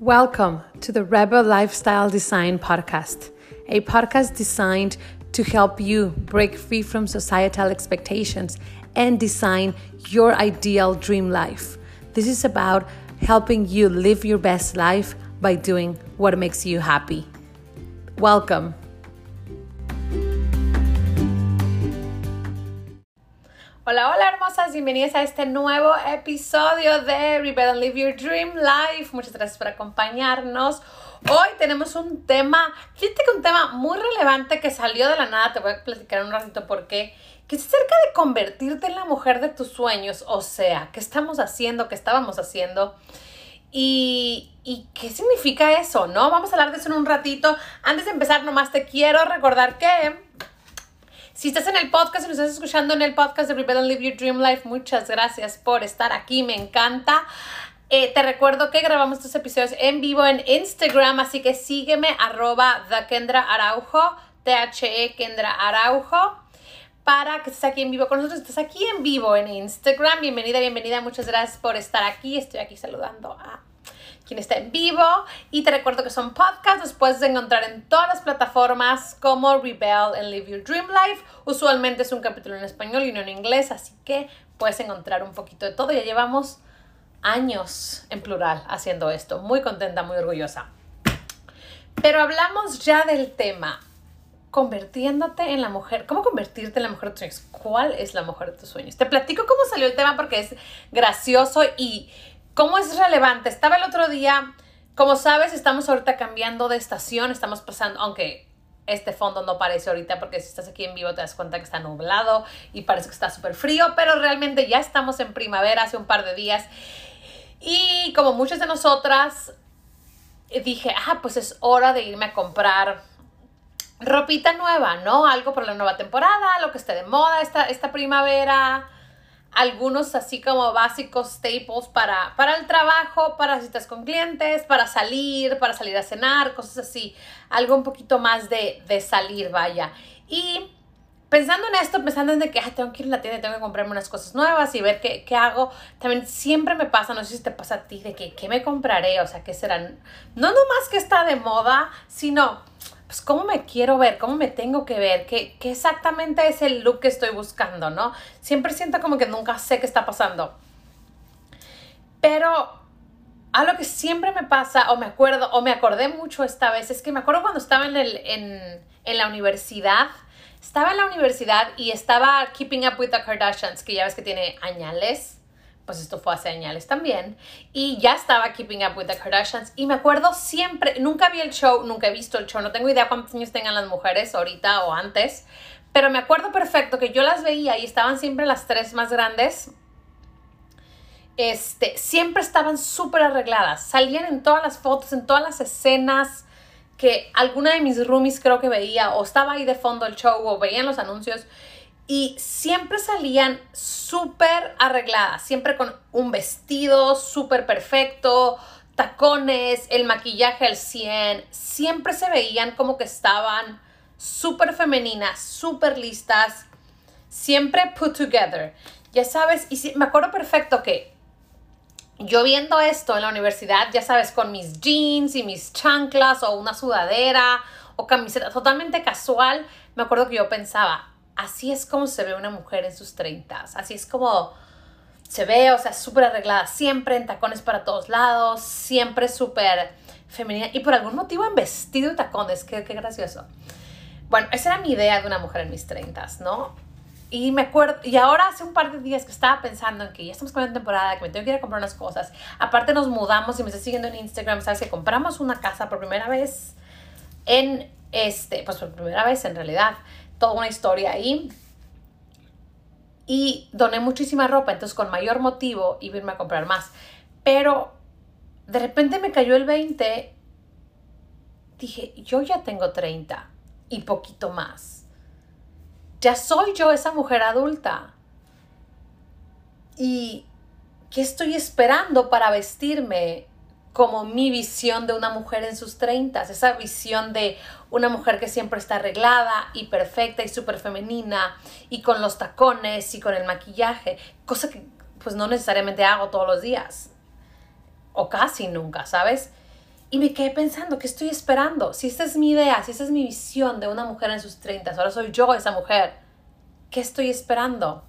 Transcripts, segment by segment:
Welcome to the Rebel Lifestyle Design Podcast, a podcast designed to help you break free from societal expectations and design your ideal dream life. This is about helping you live your best life by doing what makes you happy. Welcome. Hola, hola hermosas, bienvenidas a este nuevo episodio de Rebel and Live Your Dream Life. Muchas gracias por acompañarnos. Hoy tenemos un tema, fíjate que un tema muy relevante que salió de la nada, te voy a platicar un ratito por qué, que es acerca de convertirte en la mujer de tus sueños, o sea, qué estamos haciendo, qué estábamos haciendo. Y, y, qué significa eso, ¿no? Vamos a hablar de eso en un ratito. Antes de empezar, nomás te quiero recordar que si estás en el podcast y nos estás escuchando en el podcast de Rebel and Live Your Dream Life, muchas gracias por estar aquí, me encanta. Eh, te recuerdo que grabamos estos episodios en vivo en Instagram, así que sígueme arroba The Kendra Araujo, T-H-E Kendra Araujo, para que estés aquí en vivo con nosotros. Estás aquí en vivo en Instagram. Bienvenida, bienvenida. Muchas gracias por estar aquí. Estoy aquí saludando a quien está en vivo. Y te recuerdo que son podcasts, los puedes encontrar en todas las plataformas como Rebel and Live Your Dream Life. Usualmente es un capítulo en español y no en inglés, así que puedes encontrar un poquito de todo. Ya llevamos años en plural haciendo esto. Muy contenta, muy orgullosa. Pero hablamos ya del tema. Convirtiéndote en la mujer. ¿Cómo convertirte en la mujer de tus sueños? ¿Cuál es la mujer de tus sueños? Te platico cómo salió el tema porque es gracioso y ¿Cómo es relevante? Estaba el otro día, como sabes, estamos ahorita cambiando de estación, estamos pasando, aunque este fondo no parece ahorita porque si estás aquí en vivo te das cuenta que está nublado y parece que está súper frío, pero realmente ya estamos en primavera hace un par de días. Y como muchas de nosotras, dije, ah, pues es hora de irme a comprar ropita nueva, ¿no? Algo para la nueva temporada, lo que esté de moda esta, esta primavera algunos así como básicos staples para, para el trabajo, para citas con clientes, para salir, para salir a cenar, cosas así. Algo un poquito más de, de salir, vaya. Y pensando en esto, pensando en que tengo que ir a la tienda tengo que comprarme unas cosas nuevas y ver qué, qué, hago, también siempre me pasa, no sé si te pasa a ti, de que qué me compraré, o sea, qué serán, no nomás que está de moda, sino pues cómo me quiero ver, cómo me tengo que ver, qué, qué exactamente es el look que estoy buscando, ¿no? Siempre siento como que nunca sé qué está pasando. Pero algo que siempre me pasa, o me acuerdo, o me acordé mucho esta vez, es que me acuerdo cuando estaba en, el, en, en la universidad, estaba en la universidad y estaba Keeping Up with the Kardashians, que ya ves que tiene añales. Pues esto fue hace años también, y ya estaba Keeping Up with the Kardashians, y me acuerdo siempre, nunca vi el show, nunca he visto el show, no tengo idea cuántos años tengan las mujeres ahorita o antes, pero me acuerdo perfecto que yo las veía y estaban siempre las tres más grandes, este, siempre estaban súper arregladas, salían en todas las fotos, en todas las escenas, que alguna de mis roomies creo que veía, o estaba ahí de fondo el show, o veían los anuncios, y siempre salían súper arregladas, siempre con un vestido súper perfecto, tacones, el maquillaje al 100, siempre se veían como que estaban súper femeninas, súper listas, siempre put together. Ya sabes, y me acuerdo perfecto que yo viendo esto en la universidad, ya sabes, con mis jeans y mis chanclas o una sudadera o camiseta totalmente casual, me acuerdo que yo pensaba, así es como se ve una mujer en sus 30, así es como se ve, o sea, súper arreglada, siempre en tacones para todos lados, siempre súper femenina y por algún motivo en vestido y tacones, qué, qué gracioso. Bueno, esa era mi idea de una mujer en mis 30, ¿no? Y me acuerdo, y ahora hace un par de días que estaba pensando en que ya estamos la temporada, que me tengo que ir a comprar unas cosas. Aparte nos mudamos y me estás siguiendo en Instagram, sabes que compramos una casa por primera vez en este, pues por primera vez en realidad, toda una historia ahí. Y doné muchísima ropa, entonces con mayor motivo iba a irme a comprar más. Pero de repente me cayó el 20. Dije, yo ya tengo 30 y poquito más. Ya soy yo esa mujer adulta. ¿Y qué estoy esperando para vestirme como mi visión de una mujer en sus 30, esa visión de una mujer que siempre está arreglada y perfecta y súper femenina y con los tacones y con el maquillaje, cosa que pues no necesariamente hago todos los días o casi nunca, ¿sabes? Y me quedé pensando, ¿qué estoy esperando? Si esta es mi idea, si esta es mi visión de una mujer en sus 30, ahora soy yo esa mujer, ¿qué estoy esperando?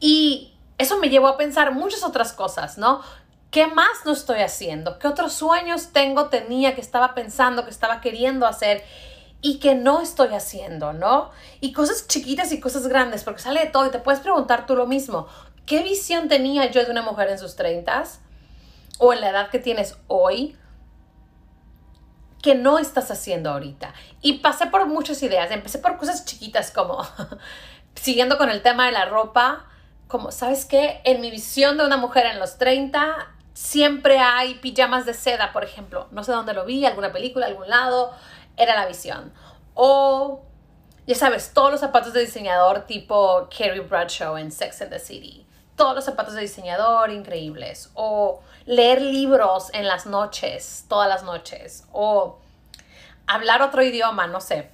Y eso me llevó a pensar muchas otras cosas, ¿no? ¿Qué más no estoy haciendo? ¿Qué otros sueños tengo, tenía, que estaba pensando, que estaba queriendo hacer y que no estoy haciendo, ¿no? Y cosas chiquitas y cosas grandes, porque sale de todo y te puedes preguntar tú lo mismo. ¿Qué visión tenía yo de una mujer en sus 30 o en la edad que tienes hoy? que no estás haciendo ahorita. Y pasé por muchas ideas. Empecé por cosas chiquitas como, siguiendo con el tema de la ropa, como, ¿sabes qué? En mi visión de una mujer en los 30, siempre hay pijamas de seda, por ejemplo. No sé dónde lo vi, alguna película, algún lado, era la visión. O, ya sabes, todos los zapatos de diseñador tipo Carrie Bradshaw en Sex and the City. Todos los zapatos de diseñador increíbles. O leer libros en las noches, todas las noches. O hablar otro idioma, no sé.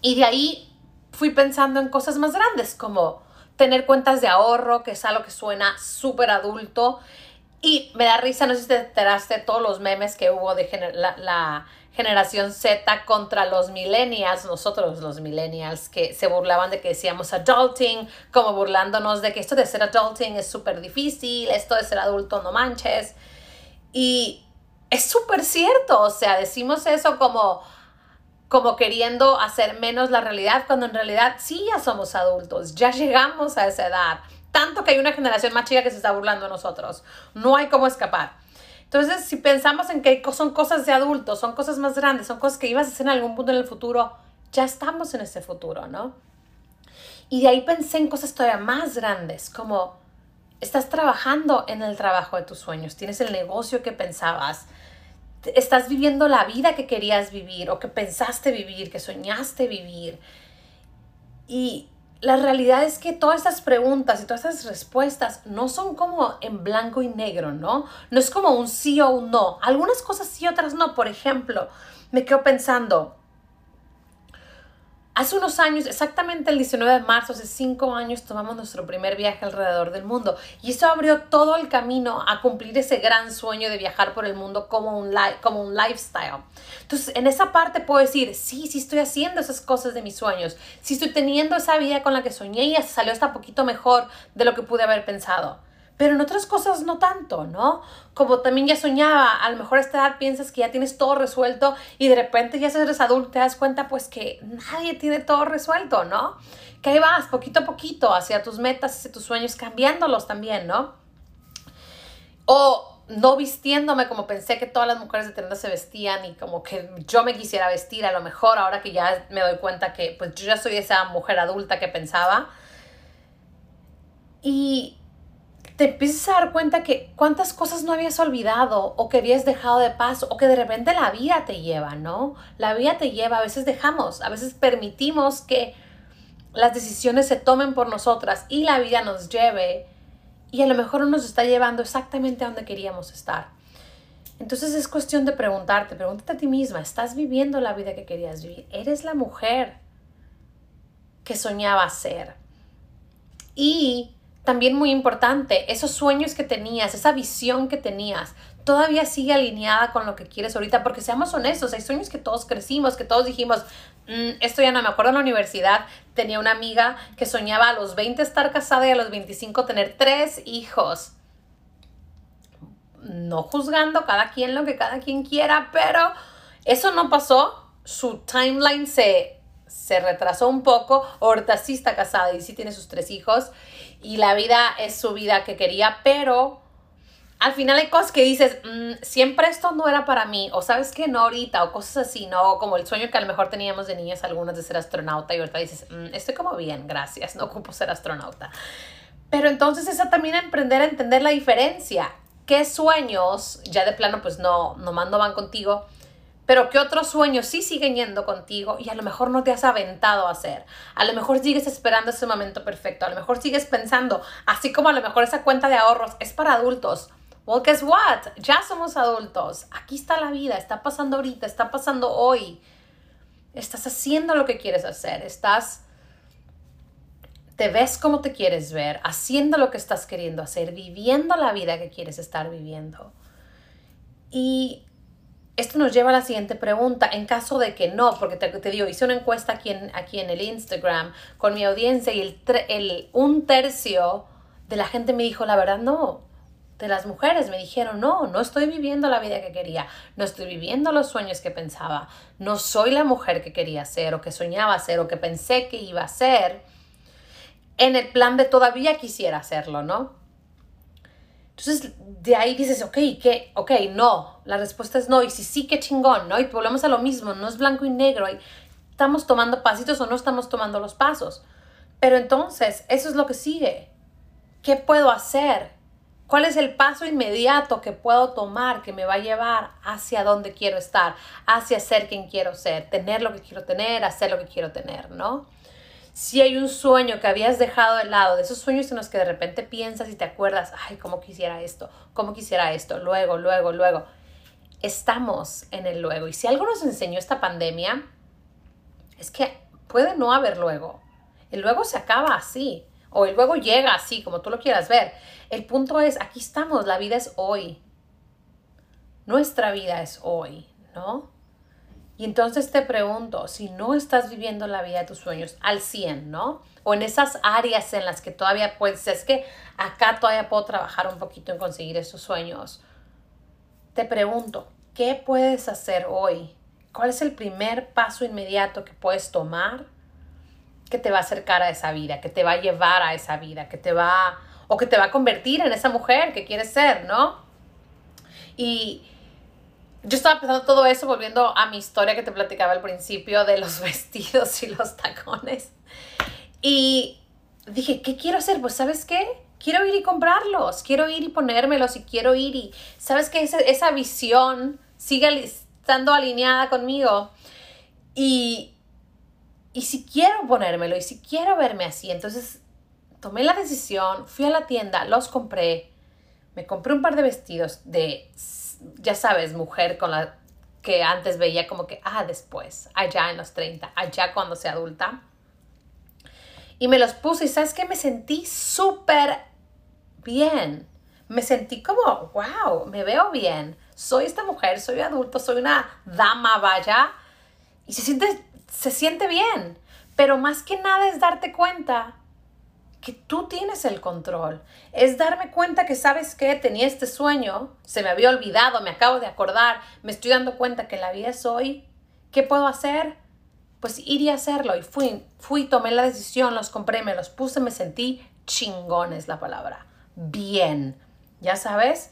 Y de ahí fui pensando en cosas más grandes como tener cuentas de ahorro, que es algo que suena súper adulto. Y me da risa, no sé si te enteraste todos los memes que hubo de la, generación Z contra los millennials, nosotros los millennials, que se burlaban de que decíamos adulting, como burlándonos de que esto de ser adulting es súper difícil, esto de ser adulto no manches. Y es súper cierto, o sea, decimos eso como como queriendo hacer menos la realidad, cuando en realidad sí ya somos adultos, ya llegamos a esa edad. Tanto que hay una generación más chica que se está burlando de nosotros. No hay cómo escapar. Entonces, si pensamos en que son cosas de adultos, son cosas más grandes, son cosas que ibas a hacer en algún punto en el futuro, ya estamos en ese futuro, ¿no? Y de ahí pensé en cosas todavía más grandes, como estás trabajando en el trabajo de tus sueños, tienes el negocio que pensabas, estás viviendo la vida que querías vivir o que pensaste vivir, que soñaste vivir. Y la realidad es que todas estas preguntas y todas estas respuestas no son como en blanco y negro, ¿no? No es como un sí o un no. Algunas cosas sí, otras no. Por ejemplo, me quedo pensando, Hace unos años, exactamente el 19 de marzo, hace cinco años, tomamos nuestro primer viaje alrededor del mundo. Y eso abrió todo el camino a cumplir ese gran sueño de viajar por el mundo como un, como un lifestyle. Entonces, en esa parte puedo decir, sí, sí estoy haciendo esas cosas de mis sueños, sí estoy teniendo esa vida con la que soñé y salió hasta poquito mejor de lo que pude haber pensado pero en otras cosas no tanto, ¿no? Como también ya soñaba, a lo mejor a esta edad piensas que ya tienes todo resuelto y de repente ya eres adulto te das cuenta pues que nadie tiene todo resuelto, ¿no? Que ahí vas poquito a poquito hacia tus metas, hacia tus sueños, cambiándolos también, ¿no? O no vistiéndome como pensé que todas las mujeres de 30 se vestían y como que yo me quisiera vestir, a lo mejor ahora que ya me doy cuenta que pues yo ya soy esa mujer adulta que pensaba. Y te empiezas a dar cuenta que cuántas cosas no habías olvidado o que habías dejado de paso o que de repente la vida te lleva, ¿no? La vida te lleva, a veces dejamos, a veces permitimos que las decisiones se tomen por nosotras y la vida nos lleve y a lo mejor no nos está llevando exactamente a donde queríamos estar. Entonces es cuestión de preguntarte, pregúntate a ti misma, ¿estás viviendo la vida que querías vivir? ¿Eres la mujer que soñaba ser? Y también muy importante, esos sueños que tenías, esa visión que tenías, todavía sigue alineada con lo que quieres ahorita, porque seamos honestos, hay sueños que todos crecimos, que todos dijimos, mm, esto ya no me acuerdo en la universidad, tenía una amiga que soñaba a los 20 estar casada y a los 25 tener tres hijos. No juzgando cada quien lo que cada quien quiera, pero eso no pasó, su timeline se, se retrasó un poco, ahorita sí está casada y sí tiene sus tres hijos y la vida es su vida que quería, pero al final hay cosas que dices, mm, siempre esto no era para mí, o sabes que no ahorita, o cosas así, ¿no? Como el sueño que a lo mejor teníamos de niñas algunas de ser astronauta y ahorita dices, mm, estoy como bien, gracias, no ocupo ser astronauta. Pero entonces esa también aprender a entender la diferencia. ¿Qué sueños, ya de plano pues no, no mando van contigo, pero que otros sueños sí siguen yendo contigo y a lo mejor no te has aventado a hacer. A lo mejor sigues esperando ese momento perfecto. A lo mejor sigues pensando, así como a lo mejor esa cuenta de ahorros es para adultos. Well, guess what? Ya somos adultos. Aquí está la vida. Está pasando ahorita. Está pasando hoy. Estás haciendo lo que quieres hacer. Estás... Te ves como te quieres ver, haciendo lo que estás queriendo hacer, viviendo la vida que quieres estar viviendo. Y esto nos lleva a la siguiente pregunta. En caso de que no, porque te, te digo, hice una encuesta aquí en, aquí en el Instagram con mi audiencia y el, el un tercio de la gente me dijo, la verdad no. De las mujeres me dijeron, no, no estoy viviendo la vida que quería, no estoy viviendo los sueños que pensaba, no soy la mujer que quería ser o que soñaba ser o que pensé que iba a ser en el plan de todavía quisiera hacerlo, ¿no? Entonces, de ahí dices, ok, ¿qué? Ok, no. La respuesta es no. Y si sí, qué chingón, ¿no? Y volvemos a lo mismo, no es blanco y negro. Estamos tomando pasitos o no estamos tomando los pasos. Pero entonces, eso es lo que sigue. ¿Qué puedo hacer? ¿Cuál es el paso inmediato que puedo tomar que me va a llevar hacia donde quiero estar, hacia ser quien quiero ser, tener lo que quiero tener, hacer lo que quiero tener, ¿no? Si hay un sueño que habías dejado de lado, de esos sueños en los que de repente piensas y te acuerdas, ay, cómo quisiera esto, cómo quisiera esto, luego, luego, luego. Estamos en el luego. Y si algo nos enseñó esta pandemia, es que puede no haber luego. El luego se acaba así, o el luego llega así, como tú lo quieras ver. El punto es, aquí estamos, la vida es hoy. Nuestra vida es hoy, ¿no? Y entonces te pregunto, si no estás viviendo la vida de tus sueños al 100, ¿no? O en esas áreas en las que todavía puedes, es que acá todavía puedo trabajar un poquito en conseguir esos sueños. Te pregunto, ¿qué puedes hacer hoy? ¿Cuál es el primer paso inmediato que puedes tomar que te va a acercar a esa vida, que te va a llevar a esa vida, que te va o que te va a convertir en esa mujer que quieres ser, ¿no? Y yo estaba pensando todo eso volviendo a mi historia que te platicaba al principio de los vestidos y los tacones. Y dije, ¿qué quiero hacer? Pues sabes qué? Quiero ir y comprarlos, quiero ir y ponérmelos y quiero ir y, ¿sabes qué? Esa, esa visión sigue estando alineada conmigo. Y, y si quiero ponérmelo y si quiero verme así, entonces tomé la decisión, fui a la tienda, los compré, me compré un par de vestidos de ya sabes, mujer con la que antes veía como que, ah, después, allá en los 30, allá cuando sea adulta. Y me los puse y sabes que me sentí súper bien. Me sentí como, wow, me veo bien. Soy esta mujer, soy adulto, soy una dama, vaya. Y se siente, se siente bien. Pero más que nada es darte cuenta tú tienes el control. Es darme cuenta que sabes que tenía este sueño, se me había olvidado, me acabo de acordar, me estoy dando cuenta que la vida es hoy. ¿Qué puedo hacer? Pues ir y hacerlo. Y fui, fui, tomé la decisión, los compré, me los puse, me sentí chingón es la palabra. Bien. ¿Ya sabes?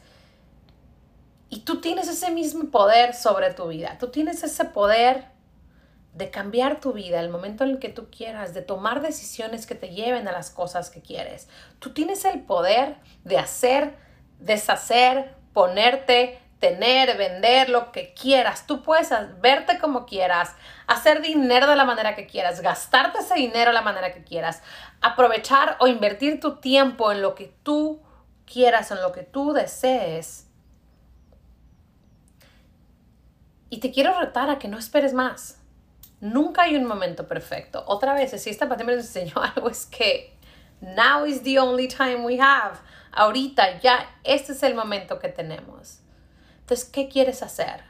Y tú tienes ese mismo poder sobre tu vida. Tú tienes ese poder de cambiar tu vida, el momento en el que tú quieras, de tomar decisiones que te lleven a las cosas que quieres. Tú tienes el poder de hacer, deshacer, ponerte, tener, vender, lo que quieras. Tú puedes verte como quieras, hacer dinero de la manera que quieras, gastarte ese dinero de la manera que quieras, aprovechar o invertir tu tiempo en lo que tú quieras, en lo que tú desees. Y te quiero retar a que no esperes más Nunca hay un momento perfecto. Otra vez, si esta pandemia nos enseñó algo, es que now is the only time we have. Ahorita ya, este es el momento que tenemos. Entonces, ¿qué quieres hacer?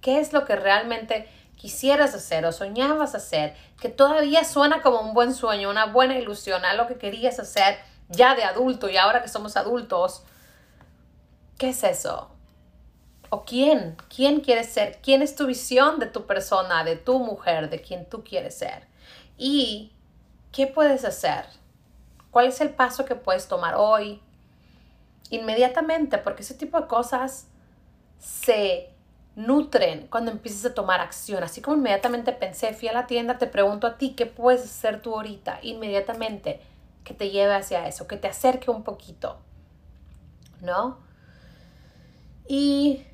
¿Qué es lo que realmente quisieras hacer o soñabas hacer? Que todavía suena como un buen sueño, una buena ilusión, algo que querías hacer ya de adulto y ahora que somos adultos. ¿Qué es eso? ¿O quién? ¿Quién quieres ser? ¿Quién es tu visión de tu persona, de tu mujer, de quien tú quieres ser? ¿Y qué puedes hacer? ¿Cuál es el paso que puedes tomar hoy? Inmediatamente, porque ese tipo de cosas se nutren cuando empieces a tomar acción. Así como inmediatamente pensé, fui a la tienda, te pregunto a ti, ¿qué puedes hacer tú ahorita? Inmediatamente que te lleve hacia eso, que te acerque un poquito. ¿No? Y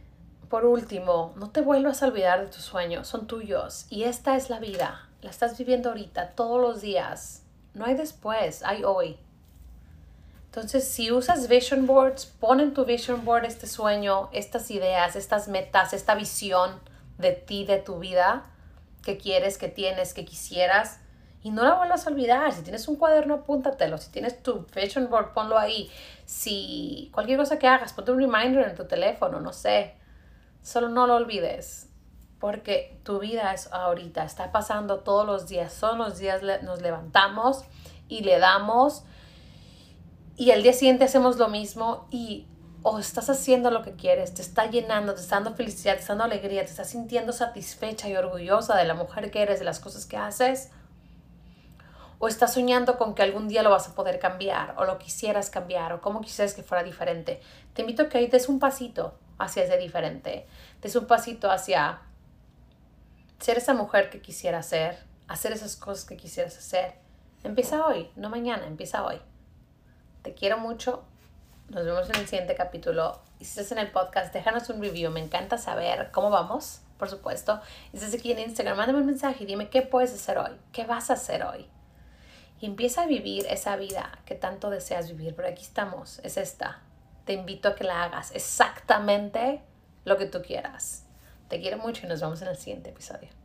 por último, no te vuelvas a olvidar de tus sueños, son tuyos y esta es la vida, la estás viviendo ahorita, todos los días. No hay después, hay hoy. Entonces, si usas vision boards, pon en tu vision board este sueño, estas ideas, estas metas, esta visión de ti, de tu vida, que quieres, que tienes, que quisieras. Y no la vuelvas a olvidar. Si tienes un cuaderno, apúntatelo. Si tienes tu vision board, ponlo ahí. Si cualquier cosa que hagas, ponte un reminder en tu teléfono, no sé Solo no lo olvides, porque tu vida es ahorita, está pasando todos los días, todos los días nos levantamos y le damos y el día siguiente hacemos lo mismo y o estás haciendo lo que quieres, te está llenando, te está dando felicidad, te está dando alegría, te estás sintiendo satisfecha y orgullosa de la mujer que eres, de las cosas que haces, o estás soñando con que algún día lo vas a poder cambiar, o lo quisieras cambiar, o cómo quisieras que fuera diferente. Te invito a que des un pasito hacia ese diferente, des un pasito hacia ser esa mujer que quisieras ser, hacer esas cosas que quisieras hacer. Empieza hoy, no mañana, empieza hoy. Te quiero mucho, nos vemos en el siguiente capítulo. Y si estás en el podcast, déjanos un review. Me encanta saber cómo vamos, por supuesto. Y si estás aquí en Instagram, mándame un mensaje y dime qué puedes hacer hoy, qué vas a hacer hoy. Y empieza a vivir esa vida que tanto deseas vivir. Pero aquí estamos, es esta. Te invito a que la hagas exactamente lo que tú quieras. Te quiero mucho y nos vemos en el siguiente episodio.